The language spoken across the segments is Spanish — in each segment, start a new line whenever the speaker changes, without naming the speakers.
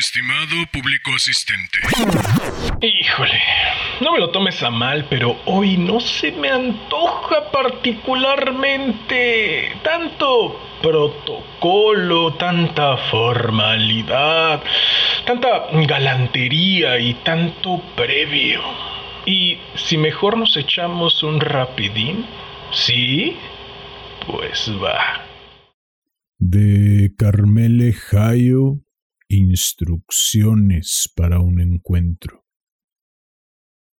Estimado público asistente.
Híjole, no me lo tomes a mal, pero hoy no se me antoja particularmente tanto protocolo, tanta formalidad, tanta galantería y tanto previo. ¿Y si mejor nos echamos un rapidín? ¿Sí? Pues va.
De Carmele Jayo Instrucciones para un encuentro.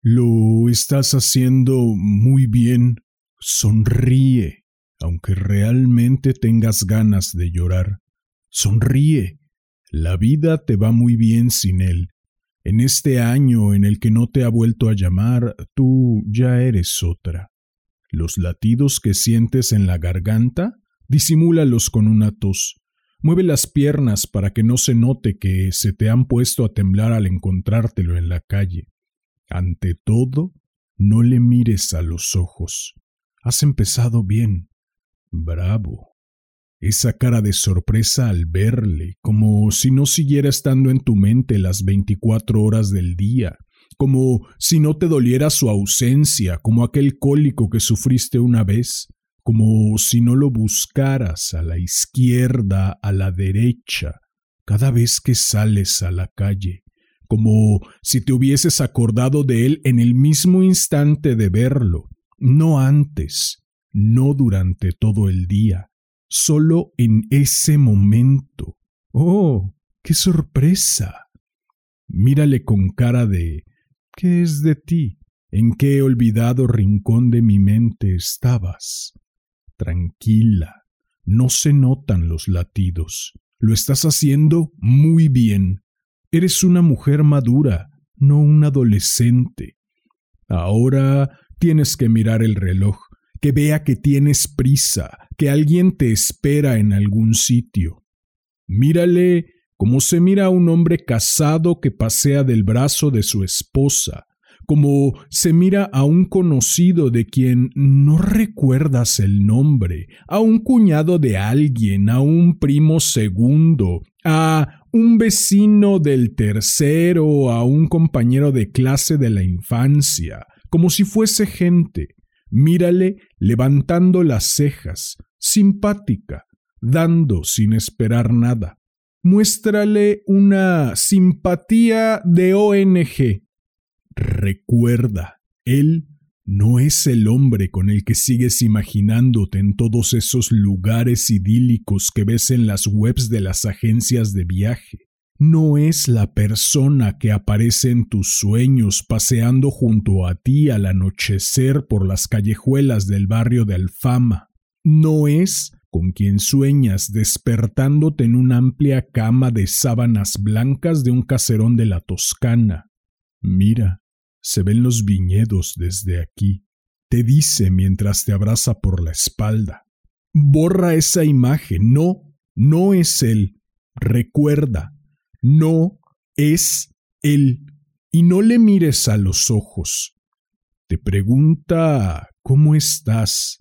Lo estás haciendo muy bien. Sonríe, aunque realmente tengas ganas de llorar. Sonríe. La vida te va muy bien sin él. En este año en el que no te ha vuelto a llamar, tú ya eres otra. Los latidos que sientes en la garganta, disimúlalos con una tos. Mueve las piernas para que no se note que se te han puesto a temblar al encontrártelo en la calle. Ante todo, no le mires a los ojos. Has empezado bien. Bravo. Esa cara de sorpresa al verle, como si no siguiera estando en tu mente las veinticuatro horas del día, como si no te doliera su ausencia, como aquel cólico que sufriste una vez, como si no lo buscaras a la izquierda, a la derecha, cada vez que sales a la calle, como si te hubieses acordado de él en el mismo instante de verlo, no antes, no durante todo el día, solo en ese momento. ¡Oh! ¡Qué sorpresa! Mírale con cara de ¿Qué es de ti? ¿En qué olvidado rincón de mi mente estabas? Tranquila. No se notan los latidos. Lo estás haciendo muy bien. Eres una mujer madura, no un adolescente. Ahora tienes que mirar el reloj, que vea que tienes prisa, que alguien te espera en algún sitio. Mírale como se mira a un hombre casado que pasea del brazo de su esposa, como se mira a un conocido de quien no recuerdas el nombre, a un cuñado de alguien, a un primo segundo, a un vecino del tercero, a un compañero de clase de la infancia, como si fuese gente. Mírale levantando las cejas, simpática, dando sin esperar nada. Muéstrale una simpatía de ONG, Recuerda, él no es el hombre con el que sigues imaginándote en todos esos lugares idílicos que ves en las webs de las agencias de viaje. No es la persona que aparece en tus sueños paseando junto a ti al anochecer por las callejuelas del barrio de Alfama. No es con quien sueñas despertándote en una amplia cama de sábanas blancas de un caserón de la Toscana. Mira, se ven los viñedos desde aquí. Te dice mientras te abraza por la espalda. Borra esa imagen. No, no es él. Recuerda, no es él. Y no le mires a los ojos. Te pregunta ¿cómo estás?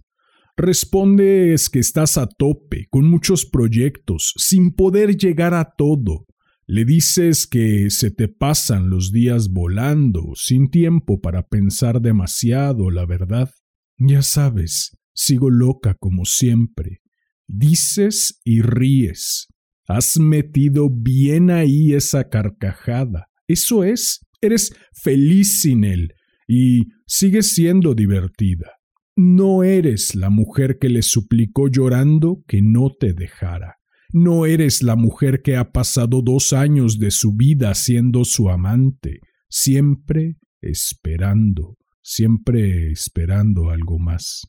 Respondes que estás a tope, con muchos proyectos, sin poder llegar a todo, le dices que se te pasan los días volando, sin tiempo para pensar demasiado, la verdad. Ya sabes, sigo loca como siempre. Dices y ríes. Has metido bien ahí esa carcajada. Eso es, eres feliz sin él y sigues siendo divertida. No eres la mujer que le suplicó llorando que no te dejara. No eres la mujer que ha pasado dos años de su vida siendo su amante, siempre esperando, siempre esperando algo más.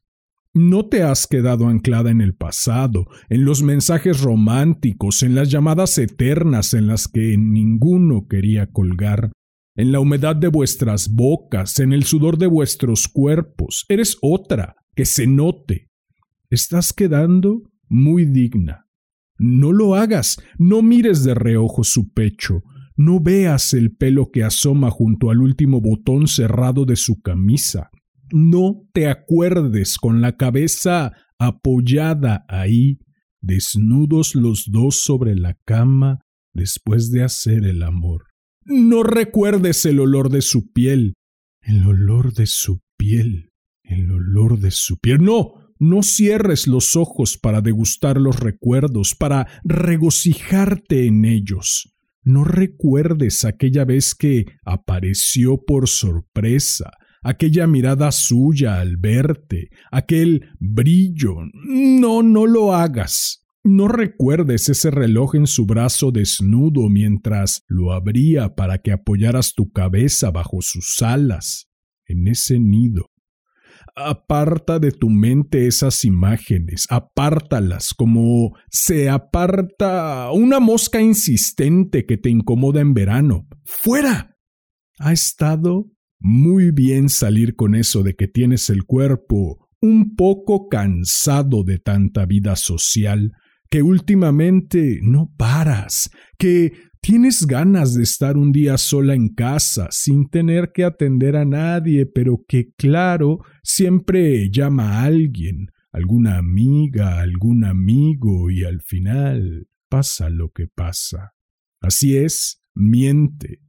No te has quedado anclada en el pasado, en los mensajes románticos, en las llamadas eternas en las que ninguno quería colgar, en la humedad de vuestras bocas, en el sudor de vuestros cuerpos. Eres otra, que se note. Estás quedando muy digna, no lo hagas, no mires de reojo su pecho, no veas el pelo que asoma junto al último botón cerrado de su camisa. No te acuerdes con la cabeza apoyada ahí, desnudos los dos sobre la cama, después de hacer el amor. No recuerdes el olor de su piel, el olor de su piel, el olor de su piel. No, no cierres los ojos para degustar los recuerdos, para regocijarte en ellos. No recuerdes aquella vez que apareció por sorpresa, aquella mirada suya al verte, aquel brillo. No, no lo hagas. No recuerdes ese reloj en su brazo desnudo mientras lo abría para que apoyaras tu cabeza bajo sus alas, en ese nido. Aparta de tu mente esas imágenes, apártalas como se aparta una mosca insistente que te incomoda en verano. ¡Fuera! Ha estado muy bien salir con eso de que tienes el cuerpo un poco cansado de tanta vida social, que últimamente no paras, que tienes ganas de estar un día sola en casa sin tener que atender a nadie, pero que claro, siempre llama a alguien, alguna amiga, algún amigo y al final pasa lo que pasa. Así es, miente.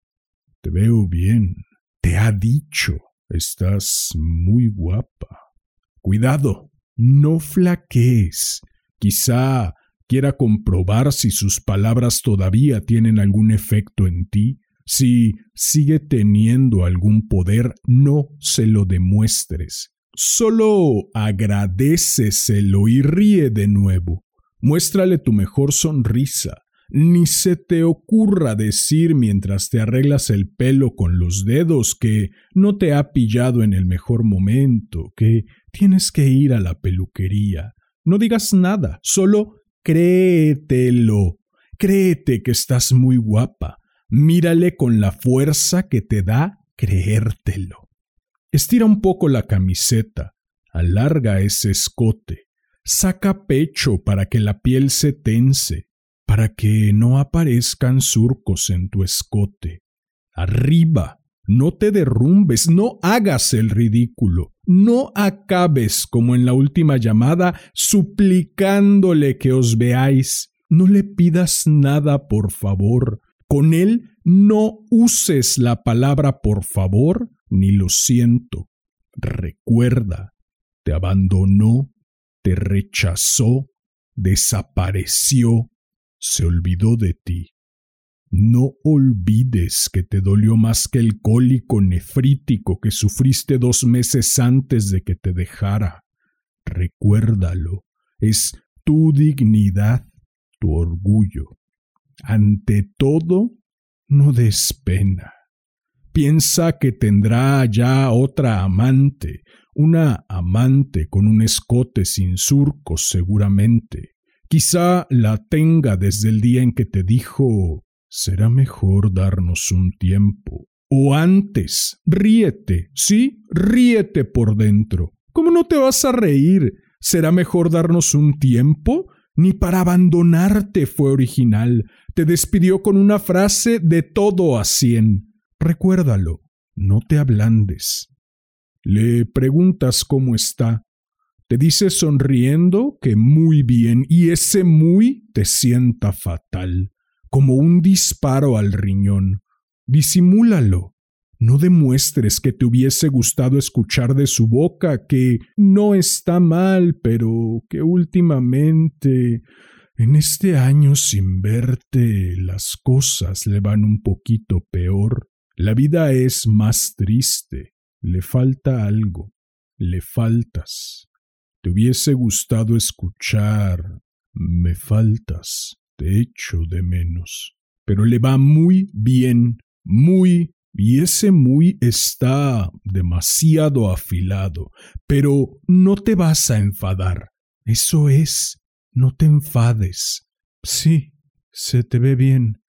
Te veo bien. Te ha dicho. Estás muy guapa. Cuidado, no flaquees. Quizá quiera comprobar si sus palabras todavía tienen algún efecto en ti, si sigue teniendo algún poder, no se lo demuestres. Solo agradeceselo y ríe de nuevo. Muéstrale tu mejor sonrisa. Ni se te ocurra decir mientras te arreglas el pelo con los dedos que no te ha pillado en el mejor momento, que tienes que ir a la peluquería. No digas nada, solo Créetelo. Créete que estás muy guapa. Mírale con la fuerza que te da creértelo. Estira un poco la camiseta, alarga ese escote, saca pecho para que la piel se tense, para que no aparezcan surcos en tu escote. Arriba, no te derrumbes, no hagas el ridículo, no acabes como en la última llamada suplicándole que os veáis. No le pidas nada, por favor. Con él no uses la palabra por favor ni lo siento. Recuerda, te abandonó, te rechazó, desapareció, se olvidó de ti. No olvides que te dolió más que el cólico nefrítico que sufriste dos meses antes de que te dejara. Recuérdalo, es tu dignidad, tu orgullo. Ante todo, no des pena. Piensa que tendrá ya otra amante, una amante con un escote sin surcos seguramente. Quizá la tenga desde el día en que te dijo será mejor darnos un tiempo. O antes, ríete, sí, ríete por dentro. ¿Cómo no te vas a reír? ¿Será mejor darnos un tiempo? Ni para abandonarte fue original. Te despidió con una frase de todo a cien. Recuérdalo, no te ablandes. Le preguntas cómo está. Te dice sonriendo que muy bien y ese muy te sienta fatal como un disparo al riñón. Disimúlalo. No demuestres que te hubiese gustado escuchar de su boca que no está mal, pero que últimamente, en este año sin verte, las cosas le van un poquito peor. La vida es más triste. Le falta algo. Le faltas. Te hubiese gustado escuchar. Me faltas te echo de menos. Pero le va muy bien, muy, y ese muy está demasiado afilado. Pero no te vas a enfadar. Eso es, no te enfades. Sí, se te ve bien.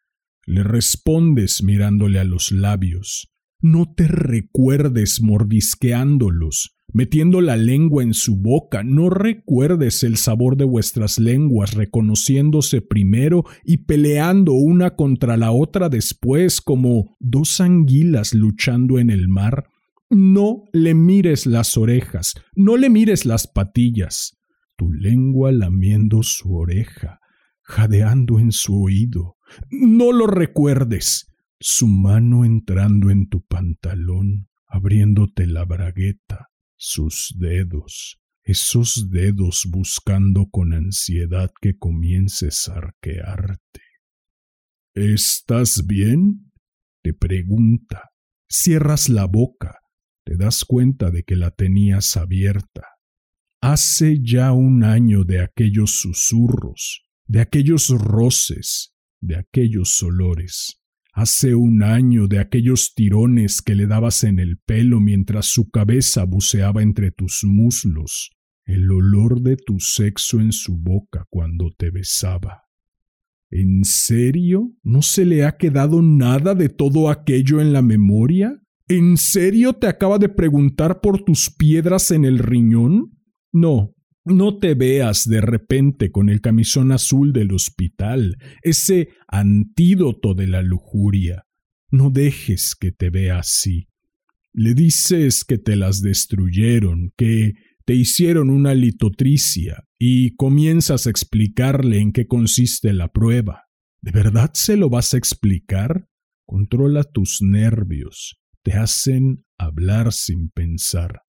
Le respondes mirándole a los labios. No te recuerdes mordisqueándolos metiendo la lengua en su boca, no recuerdes el sabor de vuestras lenguas, reconociéndose primero y peleando una contra la otra después como dos anguilas luchando en el mar. No le mires las orejas, no le mires las patillas, tu lengua lamiendo su oreja, jadeando en su oído. No lo recuerdes. Su mano entrando en tu pantalón, abriéndote la bragueta, sus dedos, esos dedos buscando con ansiedad que comiences a arquearte. ¿Estás bien? te pregunta. Cierras la boca, te das cuenta de que la tenías abierta. Hace ya un año de aquellos susurros, de aquellos roces, de aquellos olores. Hace un año de aquellos tirones que le dabas en el pelo mientras su cabeza buceaba entre tus muslos, el olor de tu sexo en su boca cuando te besaba. ¿En serio? ¿No se le ha quedado nada de todo aquello en la memoria? ¿En serio te acaba de preguntar por tus piedras en el riñón? No, no te veas de repente con el camisón azul del hospital, ese antídoto de la lujuria. No dejes que te vea así. Le dices que te las destruyeron, que te hicieron una litotricia y comienzas a explicarle en qué consiste la prueba. ¿De verdad se lo vas a explicar? Controla tus nervios, te hacen hablar sin pensar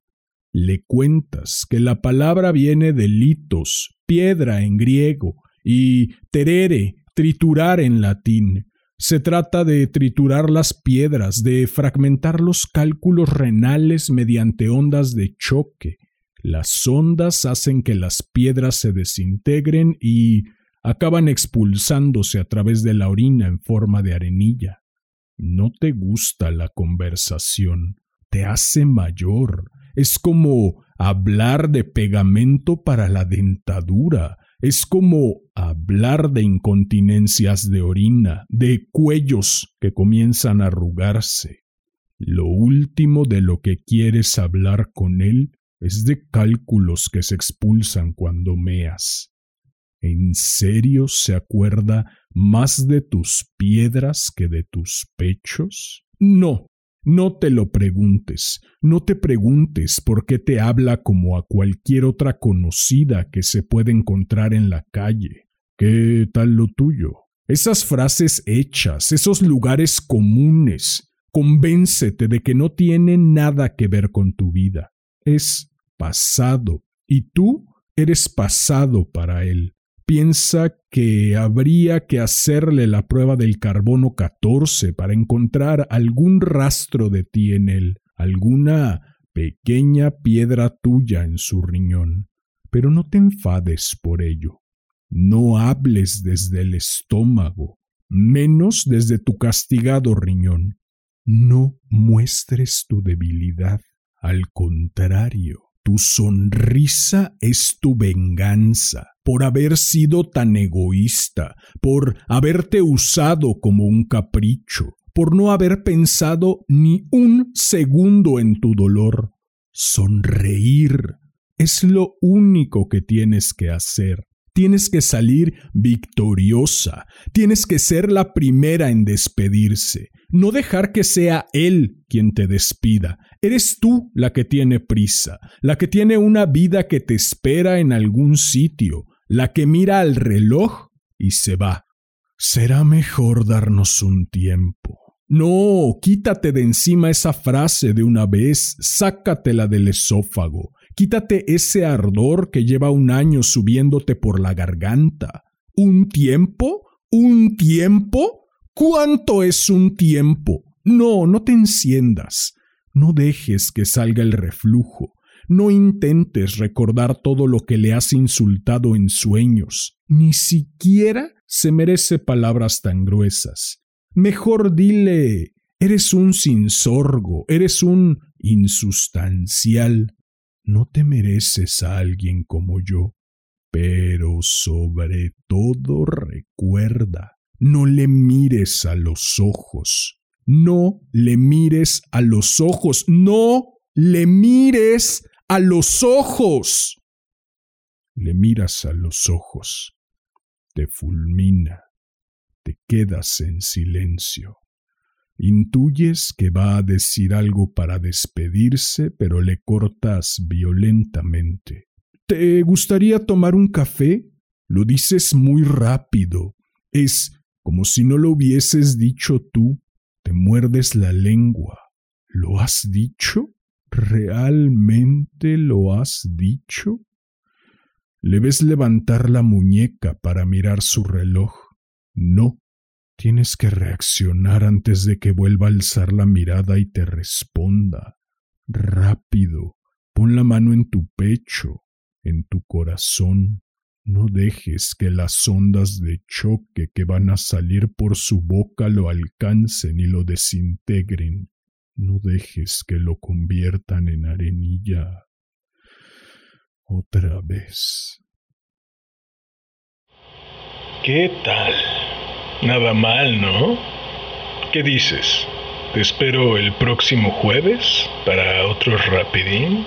le cuentas que la palabra viene de litos, piedra en griego, y terere, triturar en latín. Se trata de triturar las piedras, de fragmentar los cálculos renales mediante ondas de choque. Las ondas hacen que las piedras se desintegren y acaban expulsándose a través de la orina en forma de arenilla. No te gusta la conversación, te hace mayor, es como hablar de pegamento para la dentadura, es como hablar de incontinencias de orina, de cuellos que comienzan a arrugarse. Lo último de lo que quieres hablar con él es de cálculos que se expulsan cuando meas. ¿En serio se acuerda más de tus piedras que de tus pechos? No, no te lo preguntes, no te preguntes por qué te habla como a cualquier otra conocida que se puede encontrar en la calle. ¿Qué tal lo tuyo? Esas frases hechas, esos lugares comunes, convéncete de que no tienen nada que ver con tu vida. Es pasado, y tú eres pasado para él piensa que habría que hacerle la prueba del carbono 14 para encontrar algún rastro de ti en él, alguna pequeña piedra tuya en su riñón. Pero no te enfades por ello. No hables desde el estómago, menos desde tu castigado riñón. No muestres tu debilidad. Al contrario, tu sonrisa es tu venganza por haber sido tan egoísta, por haberte usado como un capricho, por no haber pensado ni un segundo en tu dolor. Sonreír es lo único que tienes que hacer. Tienes que salir victoriosa, tienes que ser la primera en despedirse, no dejar que sea él quien te despida. Eres tú la que tiene prisa, la que tiene una vida que te espera en algún sitio, la que mira al reloj y se va. Será mejor darnos un tiempo. No, quítate de encima esa frase de una vez, sácatela del esófago, quítate ese ardor que lleva un año subiéndote por la garganta. ¿Un tiempo? ¿Un tiempo? ¿Cuánto es un tiempo? No, no te enciendas. No dejes que salga el reflujo. No intentes recordar todo lo que le has insultado en sueños. Ni siquiera se merece palabras tan gruesas. Mejor dile, eres un sinsorgo, eres un insustancial. No te mereces a alguien como yo. Pero sobre todo recuerda no le mires a los ojos. No le mires a los ojos. No le mires a los ojos. Le miras a los ojos. Te fulmina. Te quedas en silencio. Intuyes que va a decir algo para despedirse, pero le cortas violentamente. ¿Te gustaría tomar un café? Lo dices muy rápido. Es como si no lo hubieses dicho tú. Te muerdes la lengua. ¿Lo has dicho? ¿Realmente lo has dicho? Le ves levantar la muñeca para mirar su reloj. No, tienes que reaccionar antes de que vuelva a alzar la mirada y te responda. Rápido, pon la mano en tu pecho, en tu corazón. No dejes que las ondas de choque que van a salir por su boca lo alcancen y lo desintegren. No dejes que lo conviertan en arenilla otra vez.
¿Qué tal? Nada mal, ¿no? ¿Qué dices? ¿Te espero el próximo jueves para otro rapidín?